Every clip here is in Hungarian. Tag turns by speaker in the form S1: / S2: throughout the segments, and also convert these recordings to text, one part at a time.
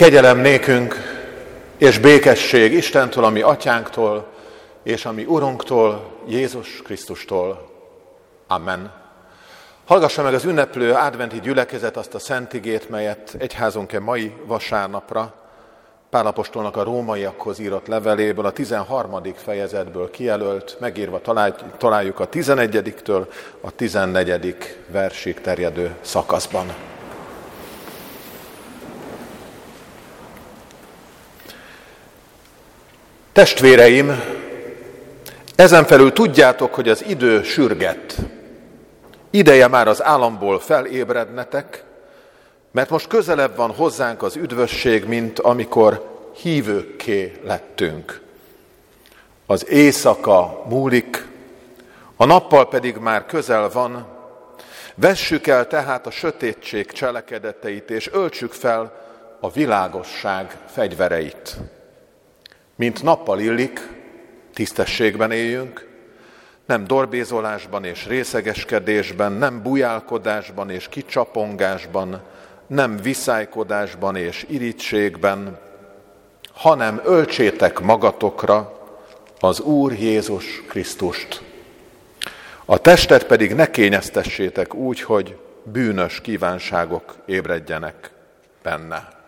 S1: Kegyelem nékünk és békesség Istentől, ami atyánktól, és ami Urunktól, Jézus Krisztustól. Amen. Hallgassa meg az ünneplő adventi gyülekezet azt a szentigét, melyet egyházunk-e mai vasárnapra Pálapostolnak a rómaiakhoz írott leveléből, a 13. fejezetből kijelölt, megírva találjuk a 11-től a 14. versig terjedő szakaszban. Testvéreim, ezen felül tudjátok, hogy az idő sürget. Ideje már az államból felébrednetek, mert most közelebb van hozzánk az üdvösség, mint amikor hívőkké lettünk. Az éjszaka múlik, a nappal pedig már közel van, vessük el tehát a sötétség cselekedeteit, és öltsük fel a világosság fegyvereit. Mint nappal illik, tisztességben éljünk, nem dorbézolásban és részegeskedésben, nem bujálkodásban és kicsapongásban, nem viszálykodásban és irítségben, hanem öltsétek magatokra az Úr Jézus Krisztust. A testet pedig ne kényeztessétek úgy, hogy bűnös kívánságok ébredjenek benne.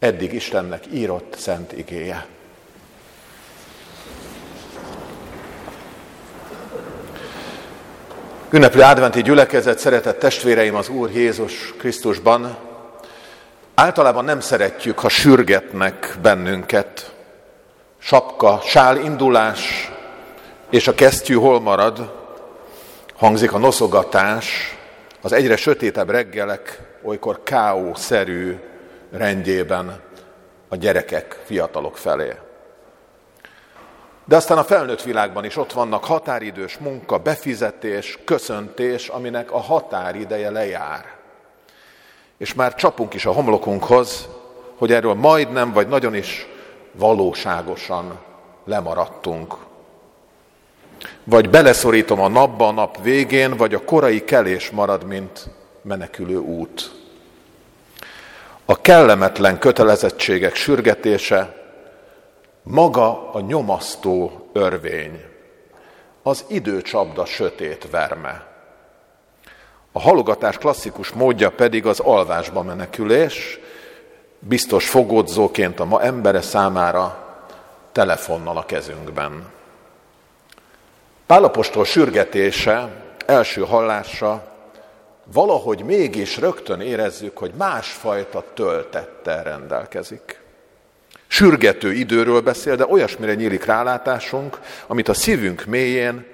S1: Eddig Istennek írott szent igéje. Ünneplő adventi gyülekezet, szeretett testvéreim az Úr Jézus Krisztusban, általában nem szeretjük, ha sürgetnek bennünket. Sapka, sál indulás, és a kesztyű hol marad, hangzik a noszogatás, az egyre sötétebb reggelek olykor káó-szerű rendjében a gyerekek, fiatalok felé. De aztán a felnőtt világban is ott vannak határidős munka, befizetés, köszöntés, aminek a határideje lejár. És már csapunk is a homlokunkhoz, hogy erről majdnem, vagy nagyon is valóságosan lemaradtunk. Vagy beleszorítom a napba a nap végén, vagy a korai kelés marad, mint menekülő út. A kellemetlen kötelezettségek sürgetése maga a nyomasztó örvény, az időcsapda sötét verme. A halogatás klasszikus módja pedig az alvásba menekülés, biztos fogódzóként a ma embere számára telefonnal a kezünkben. Pálapostól sürgetése, első hallása valahogy mégis rögtön érezzük, hogy másfajta töltettel rendelkezik. Sürgető időről beszél, de olyasmire nyílik rálátásunk, amit a szívünk mélyén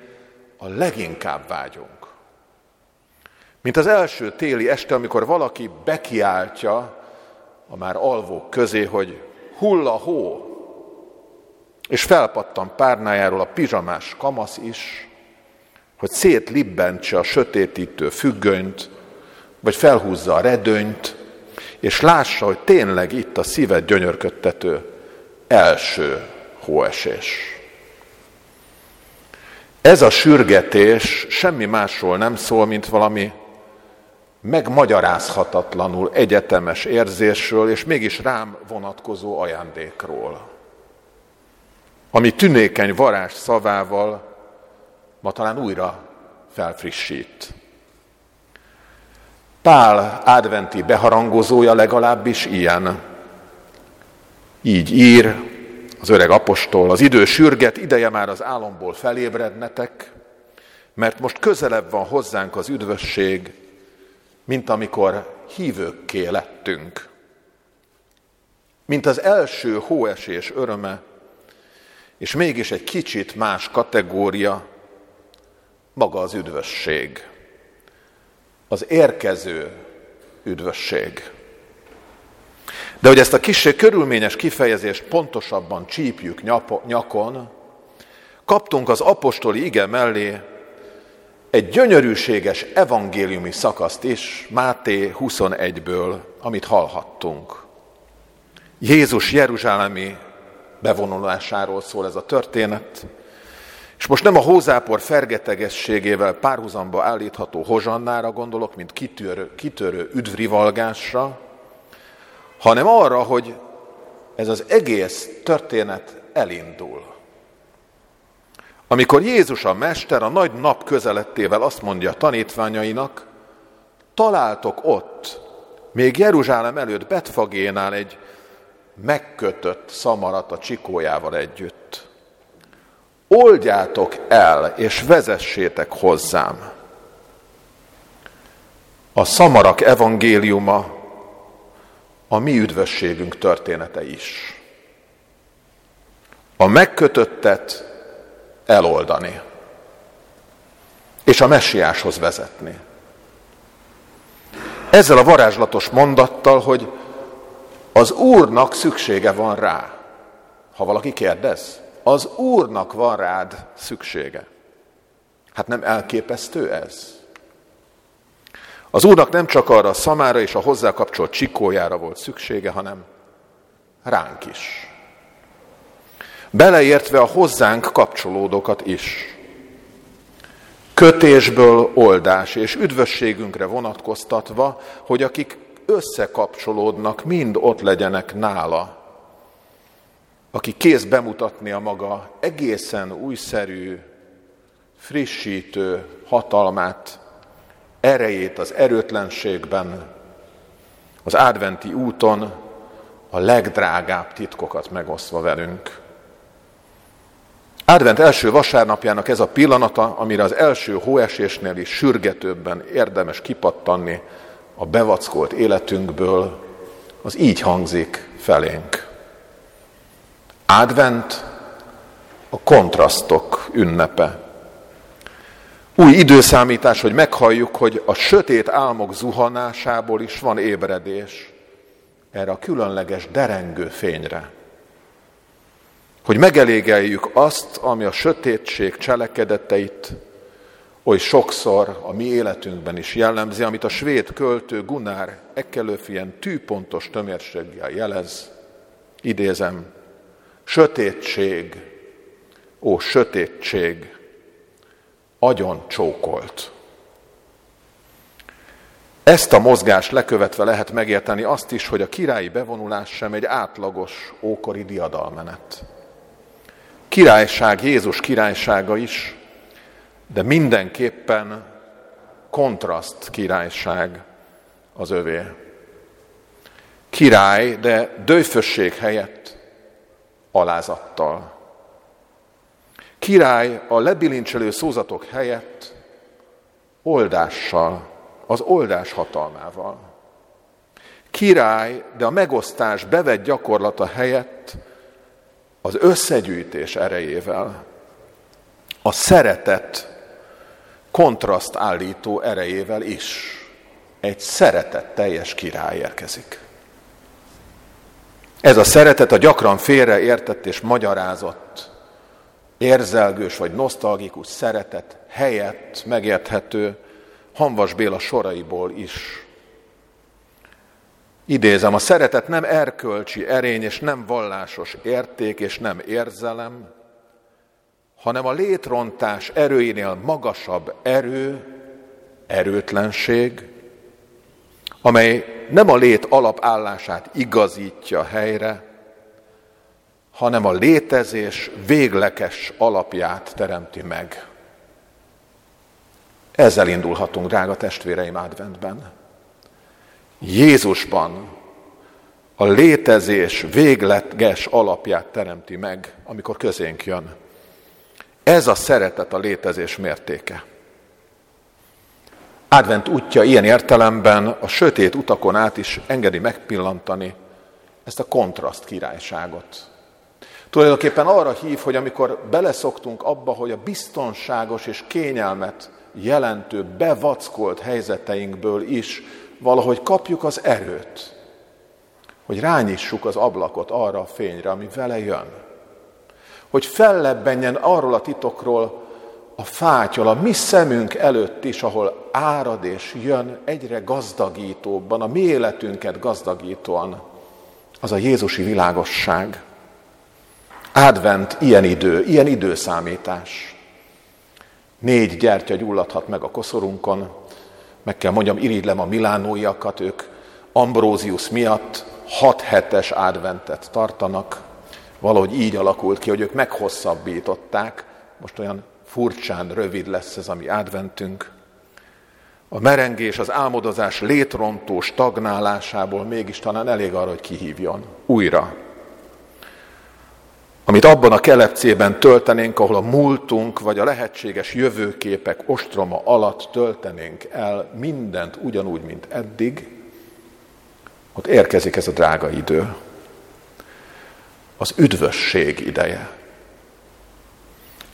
S1: a leginkább vágyunk. Mint az első téli este, amikor valaki bekiáltja a már alvók közé, hogy hulla hó, és felpattan párnájáról a pizsamás kamasz is, hogy szétlibbentse a sötétítő függönyt, vagy felhúzza a redőnyt, és lássa, hogy tényleg itt a szíved gyönyörködtető első hóesés. Ez a sürgetés semmi másról nem szól, mint valami megmagyarázhatatlanul egyetemes érzésről, és mégis rám vonatkozó ajándékról, ami tünékeny varázs szavával ma talán újra felfrissít. Pál adventi beharangozója legalábbis ilyen. Így ír az öreg apostol, az idő sürget, ideje már az álomból felébrednetek, mert most közelebb van hozzánk az üdvösség, mint amikor hívőkké lettünk. Mint az első hóesés öröme, és mégis egy kicsit más kategória, maga az üdvösség. Az érkező üdvösség. De hogy ezt a kissé körülményes kifejezést pontosabban csípjük nyakon, kaptunk az apostoli ige mellé egy gyönyörűséges evangéliumi szakaszt is Máté 21-ből, amit hallhattunk. Jézus Jeruzsálemi bevonulásáról szól ez a történet, és most nem a hózápor fergetegességével párhuzamba állítható hozsannára gondolok, mint kitörő, kitörő üdvrivalgásra, hanem arra, hogy ez az egész történet elindul. Amikor Jézus a Mester a nagy nap közelettével azt mondja a tanítványainak, találtok ott, még Jeruzsálem előtt Betfagénál egy megkötött szamarat a csikójával együtt. Oldjátok el, és vezessétek hozzám. A szamarak evangéliuma a mi üdvösségünk története is. A megkötöttet eloldani, és a messiáshoz vezetni. Ezzel a varázslatos mondattal, hogy az Úrnak szüksége van rá. Ha valaki kérdez, az Úrnak van rád szüksége. Hát nem elképesztő ez? Az Úrnak nem csak arra a szamára és a hozzá kapcsolt csikójára volt szüksége, hanem ránk is. Beleértve a hozzánk kapcsolódókat is. Kötésből oldás és üdvösségünkre vonatkoztatva, hogy akik összekapcsolódnak, mind ott legyenek nála. Aki kész bemutatni a maga egészen újszerű, frissítő hatalmát, erejét az erőtlenségben, az adventi úton a legdrágább titkokat megosztva velünk. Advent első vasárnapjának ez a pillanata, amire az első hóesésnél is sürgetőbben érdemes kipattanni a bevackolt életünkből, az így hangzik felénk. Advent a kontrasztok ünnepe. Új időszámítás, hogy meghalljuk, hogy a sötét álmok zuhanásából is van ébredés erre a különleges derengő fényre. Hogy megelégeljük azt, ami a sötétség cselekedeteit oly sokszor a mi életünkben is jellemzi, amit a svéd költő Gunnar Ekkelöf tűpontos tömérséggel jelez. Idézem, sötétség, ó sötétség, agyon csókolt. Ezt a mozgást lekövetve lehet megérteni azt is, hogy a királyi bevonulás sem egy átlagos ókori diadalmenet. Királyság, Jézus királysága is, de mindenképpen kontraszt királyság az övé. Király, de dőfösség helyett alázattal. Király a lebilincselő szózatok helyett oldással, az oldás hatalmával. Király, de a megosztás bevett gyakorlata helyett az összegyűjtés erejével, a szeretet kontraszt állító erejével is egy szeretet teljes király érkezik. Ez a szeretet a gyakran félreértett és magyarázott érzelgős vagy nosztalgikus szeretet helyett megérthető Hanvas Béla soraiból is. Idézem, a szeretet nem erkölcsi erény, és nem vallásos érték, és nem érzelem, hanem a létrontás erőinél magasabb erő, erőtlenség, amely nem a lét alapállását igazítja helyre, hanem a létezés végleges alapját teremti meg. Ezzel indulhatunk, drága testvéreim, adventben. Jézusban a létezés végleges alapját teremti meg, amikor közénk jön. Ez a szeretet a létezés mértéke. Advent útja ilyen értelemben a sötét utakon át is engedi megpillantani ezt a kontraszt királyságot, Tulajdonképpen arra hív, hogy amikor beleszoktunk abba, hogy a biztonságos és kényelmet jelentő, bevackolt helyzeteinkből is valahogy kapjuk az erőt, hogy rányissuk az ablakot arra a fényre, ami vele jön. Hogy fellebbenjen arról a titokról a fátyol a mi szemünk előtt is, ahol árad és jön egyre gazdagítóbban, a mi életünket gazdagítóan, az a Jézusi világosság. Advent ilyen idő, ilyen időszámítás. Négy gyertya gyulladhat meg a koszorunkon, meg kell mondjam, irigylem a milánóiakat, ők Ambrózius miatt hat hetes adventet tartanak. Valahogy így alakult ki, hogy ők meghosszabbították. Most olyan furcsán rövid lesz ez a mi adventünk. A merengés, az álmodozás létrontó stagnálásából mégis talán elég arra, hogy kihívjon újra. Amit abban a kelepcében töltenénk, ahol a múltunk vagy a lehetséges jövőképek ostroma alatt töltenénk el mindent ugyanúgy, mint eddig, ott érkezik ez a drága idő. Az üdvösség ideje.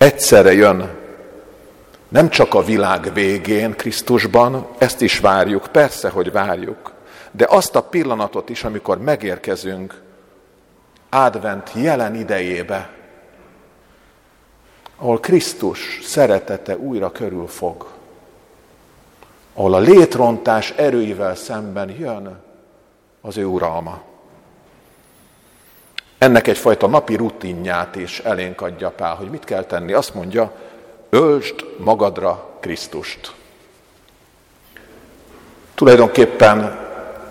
S1: Egyszerre jön nem csak a világ végén Krisztusban, ezt is várjuk, persze, hogy várjuk, de azt a pillanatot is, amikor megérkezünk advent jelen idejébe, ahol Krisztus szeretete újra körülfog, ahol a létrontás erőivel szemben jön az ő uralma. Ennek egyfajta napi rutinját is elénk adja Pál, hogy mit kell tenni. Azt mondja, öltsd magadra Krisztust. Tulajdonképpen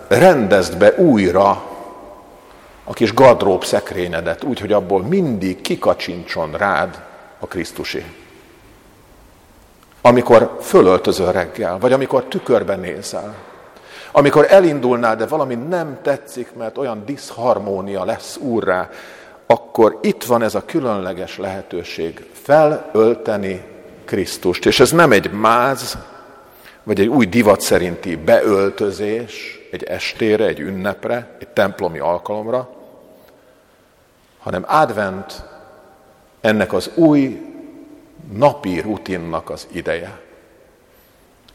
S1: rendezd be újra a kis gardrób szekrényedet, úgy, hogy abból mindig kikacsincson rád a Krisztusi. Amikor fölöltözöl reggel, vagy amikor tükörben nézel, amikor elindulnál, de valami nem tetszik, mert olyan diszharmónia lesz úrrá, akkor itt van ez a különleges lehetőség felölteni Krisztust. És ez nem egy máz, vagy egy új divat szerinti beöltözés egy estére, egy ünnepre, egy templomi alkalomra, hanem advent ennek az új napi rutinnak az ideje.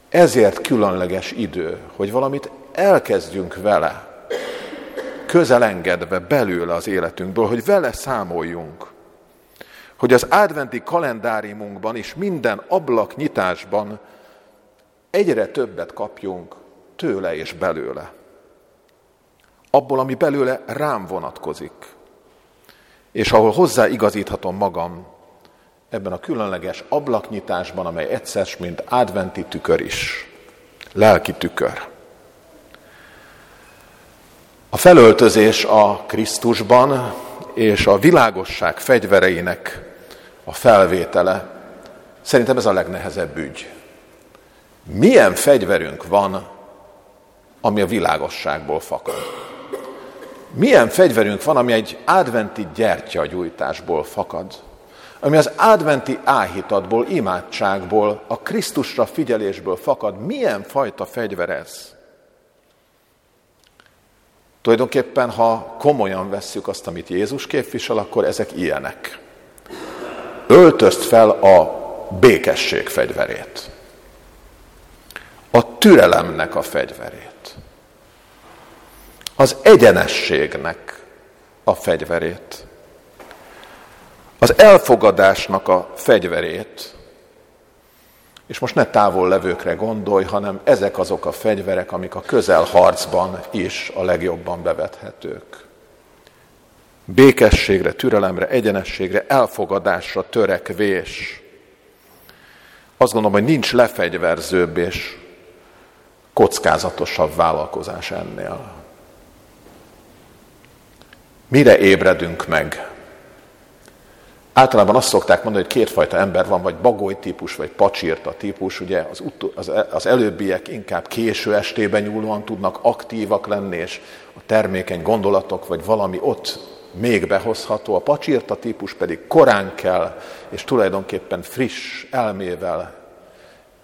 S1: Ezért különleges idő, hogy valamit elkezdjünk vele, közelengedve belőle az életünkből, hogy vele számoljunk. Hogy az adventi kalendáriumunkban és minden ablaknyitásban egyre többet kapjunk tőle és belőle. Abból, ami belőle rám vonatkozik. És ahol hozzáigazíthatom magam ebben a különleges ablaknyitásban, amely egyszer, mint adventi tükör is. Lelki tükör. A felöltözés a Krisztusban és a világosság fegyvereinek a felvétele, szerintem ez a legnehezebb ügy. Milyen fegyverünk van, ami a világosságból fakad? Milyen fegyverünk van, ami egy adventi gyertyagyújtásból fakad? Ami az adventi áhítatból, imádságból, a Krisztusra figyelésből fakad. Milyen fajta fegyver ez? Tulajdonképpen, ha komolyan vesszük azt, amit Jézus képvisel, akkor ezek ilyenek. Öltözt fel a békesség fegyverét. A türelemnek a fegyverét. Az egyenességnek a fegyverét. Az elfogadásnak a fegyverét. És most ne távol levőkre gondolj, hanem ezek azok a fegyverek, amik a közelharcban is a legjobban bevethetők. Békességre, türelemre, egyenességre, elfogadásra törekvés. Azt gondolom, hogy nincs lefegyverzőbb és kockázatosabb vállalkozás ennél. Mire ébredünk meg? Általában azt szokták mondani, hogy kétfajta ember van, vagy bagoly típus, vagy pacsírta típus. Ugye az, ut- az, az előbbiek inkább késő estében nyúlóan tudnak aktívak lenni, és a termékeny gondolatok, vagy valami ott még behozható. A pacsírta típus pedig korán kell, és tulajdonképpen friss elmével,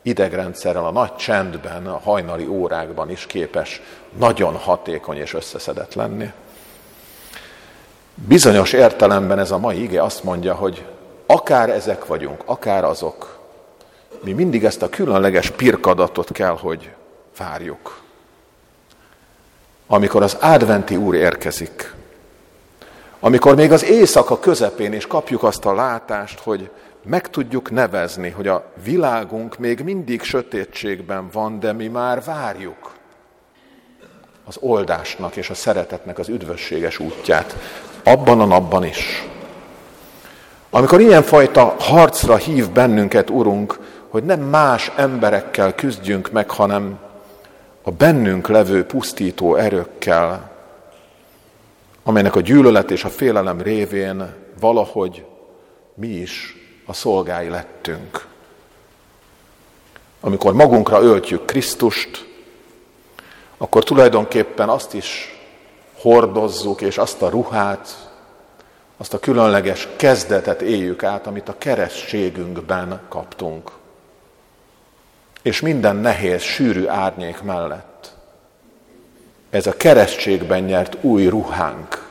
S1: idegrendszerrel, a nagy csendben, a hajnali órákban is képes nagyon hatékony és összeszedett lenni. Bizonyos értelemben ez a mai ige azt mondja, hogy akár ezek vagyunk, akár azok, mi mindig ezt a különleges pirkadatot kell, hogy várjuk. Amikor az adventi úr érkezik, amikor még az éjszaka közepén is kapjuk azt a látást, hogy meg tudjuk nevezni, hogy a világunk még mindig sötétségben van, de mi már várjuk az oldásnak és a szeretetnek az üdvösséges útját abban a napban is. Amikor ilyenfajta harcra hív bennünket, Urunk, hogy nem más emberekkel küzdjünk meg, hanem a bennünk levő pusztító erőkkel, amelynek a gyűlölet és a félelem révén valahogy mi is a szolgái lettünk. Amikor magunkra öltjük Krisztust, akkor tulajdonképpen azt is hordozzuk, és azt a ruhát, azt a különleges kezdetet éljük át, amit a keresztségünkben kaptunk. És minden nehéz, sűrű árnyék mellett ez a keresztségben nyert új ruhánk,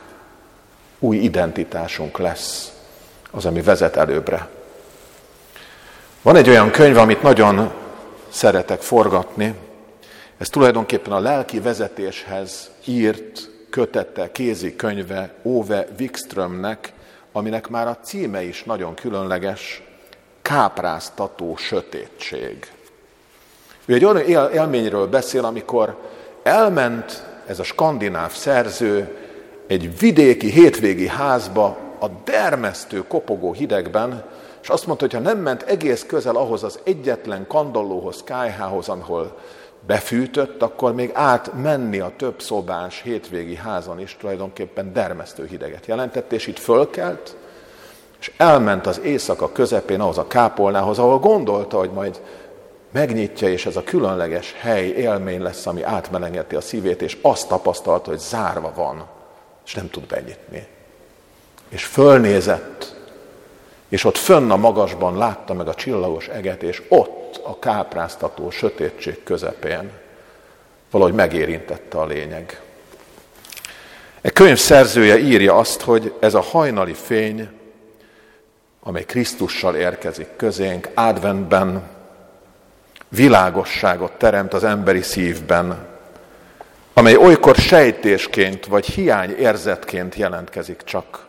S1: új identitásunk lesz, az, ami vezet előbbre. Van egy olyan könyv, amit nagyon szeretek forgatni, ez tulajdonképpen a lelki vezetéshez írt kötette, kézi könyve Ove Wikströmnek, aminek már a címe is nagyon különleges, Kápráztató sötétség. Ő egy olyan élményről beszél, amikor elment ez a skandináv szerző egy vidéki, hétvégi házba a dermesztő, kopogó hidegben, és azt mondta, hogy ha nem ment egész közel ahhoz az egyetlen kandallóhoz, kájhához, ahol befűtött, akkor még átmenni a több szobás hétvégi házon is tulajdonképpen dermesztő hideget jelentett, és itt fölkelt, és elment az éjszaka közepén ahhoz a kápolnához, ahol gondolta, hogy majd megnyitja, és ez a különleges hely, élmény lesz, ami átmelengeti a szívét, és azt tapasztalta, hogy zárva van, és nem tud benyitni. És fölnézett, és ott fönn a magasban látta meg a csillagos eget, és ott a kápráztató sötétség közepén valahogy megérintette a lényeg. Egy könyv szerzője írja azt, hogy ez a hajnali fény, amely Krisztussal érkezik közénk, adventben világosságot teremt az emberi szívben, amely olykor sejtésként vagy hiány érzetként jelentkezik csak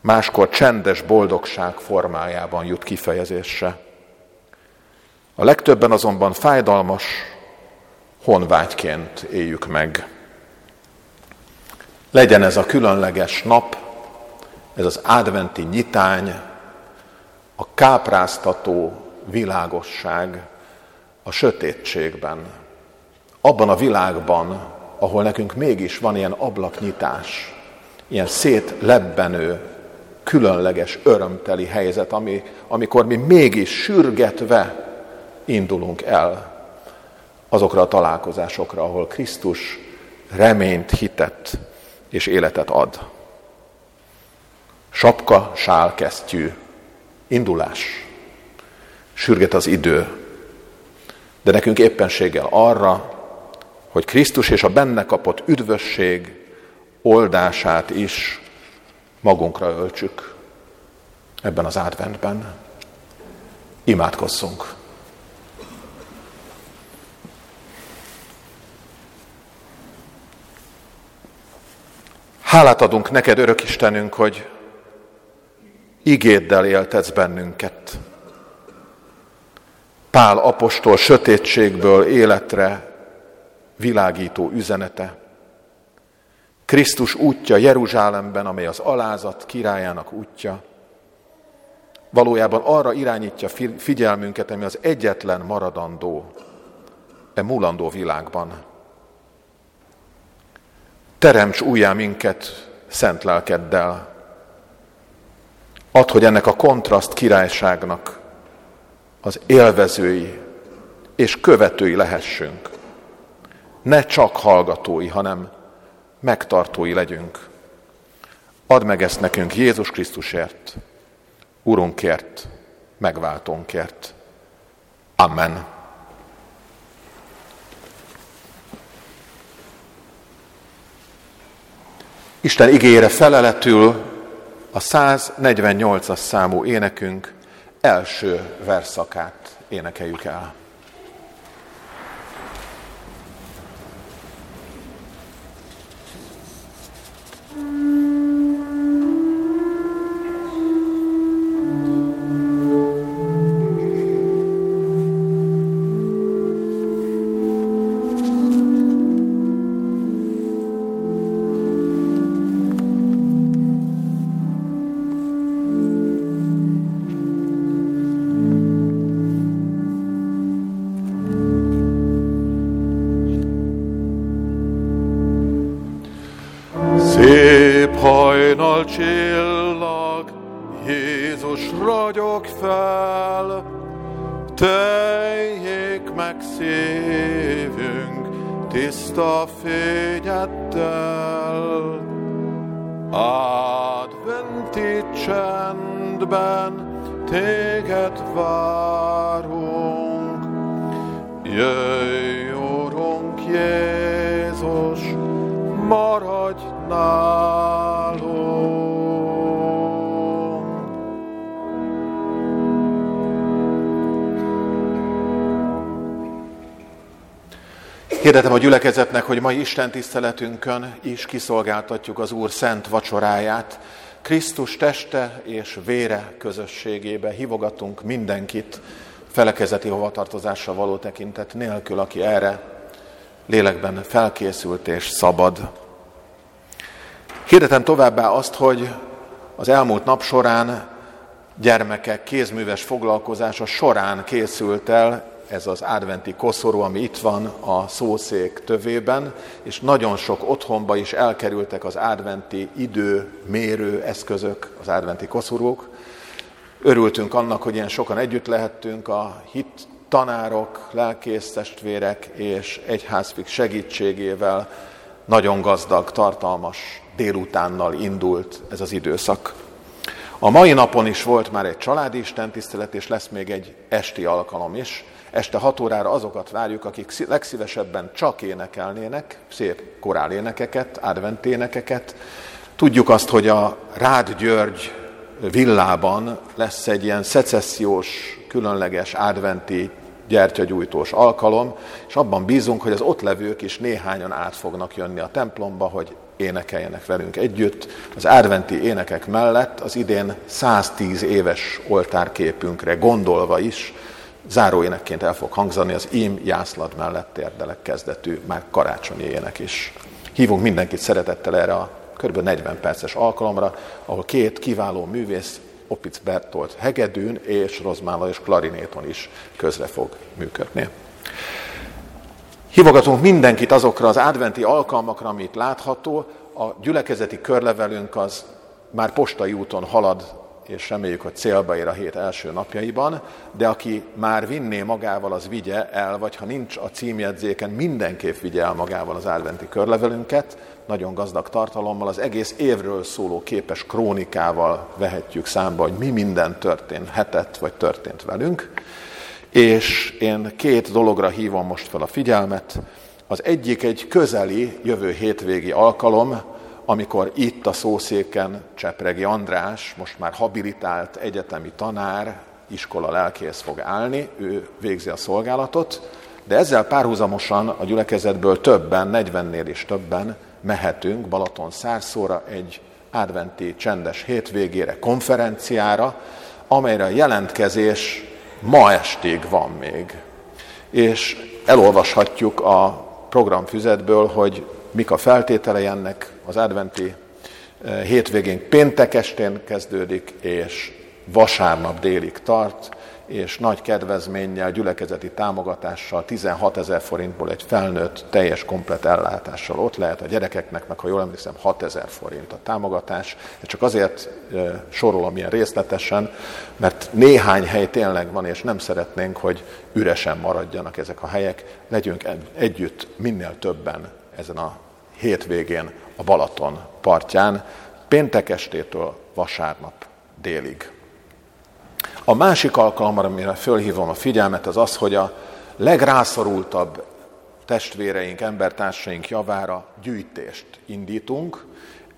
S1: máskor csendes boldogság formájában jut kifejezésre. A legtöbben azonban fájdalmas honvágyként éljük meg. Legyen ez a különleges nap, ez az adventi nyitány, a kápráztató világosság a sötétségben, abban a világban, ahol nekünk mégis van ilyen ablaknyitás, ilyen szétlebbenő különleges, örömteli helyzet, ami, amikor mi mégis sürgetve indulunk el azokra a találkozásokra, ahol Krisztus reményt, hitet és életet ad. Sapka, sál, kesztyű, indulás. Sürget az idő. De nekünk éppenséggel arra, hogy Krisztus és a benne kapott üdvösség oldását is magunkra öltsük ebben az adventben. Imádkozzunk! Hálát adunk neked, örök Istenünk, hogy igéddel éltetsz bennünket. Pál apostol sötétségből életre világító üzenete. Krisztus útja Jeruzsálemben, amely az alázat királyának útja, valójában arra irányítja figyelmünket, ami az egyetlen maradandó, e múlandó világban. Teremts újjá minket szent lelkeddel. Add, hogy ennek a kontraszt királyságnak az élvezői és követői lehessünk. Ne csak hallgatói, hanem megtartói legyünk. Add meg ezt nekünk Jézus Krisztusért, Urunkért, megváltónkért. Amen. Isten igére feleletül a 148-as számú énekünk első verszakát énekeljük el. Hajnal csillag, Jézus ragyog fel, Teljék meg szívünk tiszta fényeddel. Adventi csendben téged várunk, Jöjj, Urunk Jézus, maradj nálunk. Hirdetem a gyülekezetnek, hogy mai Isten tiszteletünkön is kiszolgáltatjuk az Úr szent vacsoráját. Krisztus teste és vére közösségébe hívogatunk mindenkit felekezeti hovatartozásra való tekintet nélkül, aki erre lélekben felkészült és szabad. Hirdetem továbbá azt, hogy az elmúlt nap során gyermekek kézműves foglalkozása során készült el ez az adventi koszorú, ami itt van a szószék tövében, és nagyon sok otthonba is elkerültek az adventi időmérő eszközök, az adventi koszorúk. Örültünk annak, hogy ilyen sokan együtt lehettünk a hit tanárok, lelkész testvérek és egyházfik segítségével nagyon gazdag, tartalmas délutánnal indult ez az időszak. A mai napon is volt már egy családi istentisztelet, és lesz még egy esti alkalom is. Este 6 órára azokat várjuk, akik legszívesebben csak énekelnének, szép korál énekeket, advent énekeket. Tudjuk azt, hogy a Rád György villában lesz egy ilyen szecessziós, különleges adventi gyertyagyújtós alkalom, és abban bízunk, hogy az ott levők is néhányan át fognak jönni a templomba, hogy énekeljenek velünk együtt. Az adventi énekek mellett az idén 110 éves oltárképünkre gondolva is záróénekként el fog hangzani az Ím jászlad mellett térdelek kezdetű, már karácsonyi ének is. Hívunk mindenkit szeretettel erre a kb. 40 perces alkalomra, ahol két kiváló művész, Opic Bertolt hegedűn és Rozmála és klarinéton is közre fog működni. Hívogatunk mindenkit azokra az adventi alkalmakra, amit látható. A gyülekezeti körlevelünk az már postai úton halad és reméljük, hogy célba ér a hét első napjaiban, de aki már vinné magával, az vigye el, vagy ha nincs a címjegyzéken, mindenképp vigye el magával az adventi körlevelünket, nagyon gazdag tartalommal, az egész évről szóló képes krónikával vehetjük számba, hogy mi minden történhetett, vagy történt velünk. És én két dologra hívom most fel a figyelmet. Az egyik egy közeli, jövő hétvégi alkalom, amikor itt a szószéken Csepregi András, most már habilitált egyetemi tanár, iskola lelkész fog állni, ő végzi a szolgálatot, de ezzel párhuzamosan a gyülekezetből többen, 40-nél is többen mehetünk Balaton szárszóra egy adventi csendes hétvégére, konferenciára, amelyre a jelentkezés ma estig van még. És elolvashatjuk a programfüzetből, hogy mik a feltételei ennek az adventi eh, hétvégén péntek estén kezdődik, és vasárnap délig tart, és nagy kedvezménnyel, gyülekezeti támogatással, 16 ezer forintból egy felnőtt teljes komplet ellátással ott lehet a gyerekeknek, meg ha jól emlékszem, 6 ezer forint a támogatás. Ez csak azért e, sorolom ilyen részletesen, mert néhány hely tényleg van, és nem szeretnénk, hogy üresen maradjanak ezek a helyek. Legyünk együtt minél többen ezen a hétvégén a Balaton partján, péntek estétől vasárnap délig. A másik alkalom, amire fölhívom a figyelmet, az az, hogy a legrászorultabb testvéreink, embertársaink javára gyűjtést indítunk.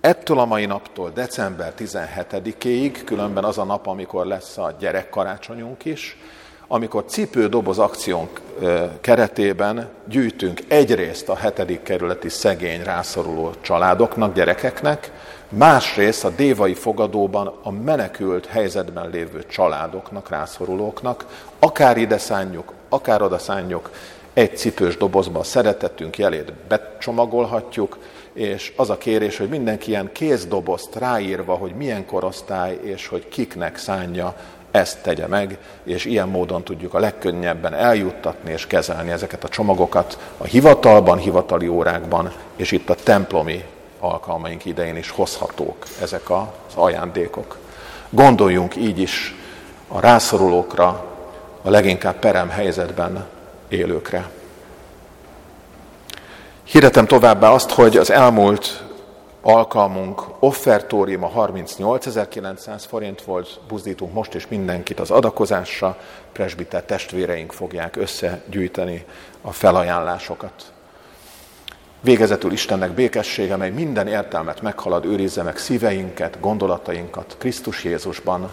S1: Ettől a mai naptól december 17-éig, különben az a nap, amikor lesz a gyerekkarácsonyunk is, amikor cipődoboz akciónk keretében gyűjtünk egyrészt a hetedik kerületi szegény rászoruló családoknak, gyerekeknek, másrészt a dévai fogadóban a menekült helyzetben lévő családoknak, rászorulóknak, akár ide szánjuk, akár oda szánjuk, egy cipős dobozba a szeretetünk jelét becsomagolhatjuk, és az a kérés, hogy mindenki ilyen kézdobozt ráírva, hogy milyen korosztály és hogy kiknek szánja, ezt tegye meg, és ilyen módon tudjuk a legkönnyebben eljuttatni és kezelni ezeket a csomagokat a hivatalban, hivatali órákban, és itt a templomi alkalmaink idején is hozhatók ezek az ajándékok. Gondoljunk így is a rászorulókra, a leginkább perem helyzetben élőkre. Hirdetem továbbá azt, hogy az elmúlt alkalmunk offertóriuma 38.900 forint volt, buzdítunk most is mindenkit az adakozásra, presbiter testvéreink fogják összegyűjteni a felajánlásokat. Végezetül Istennek békessége, mely minden értelmet meghalad, őrizze meg szíveinket, gondolatainkat Krisztus Jézusban,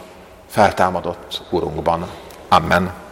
S1: feltámadott Urunkban. Amen.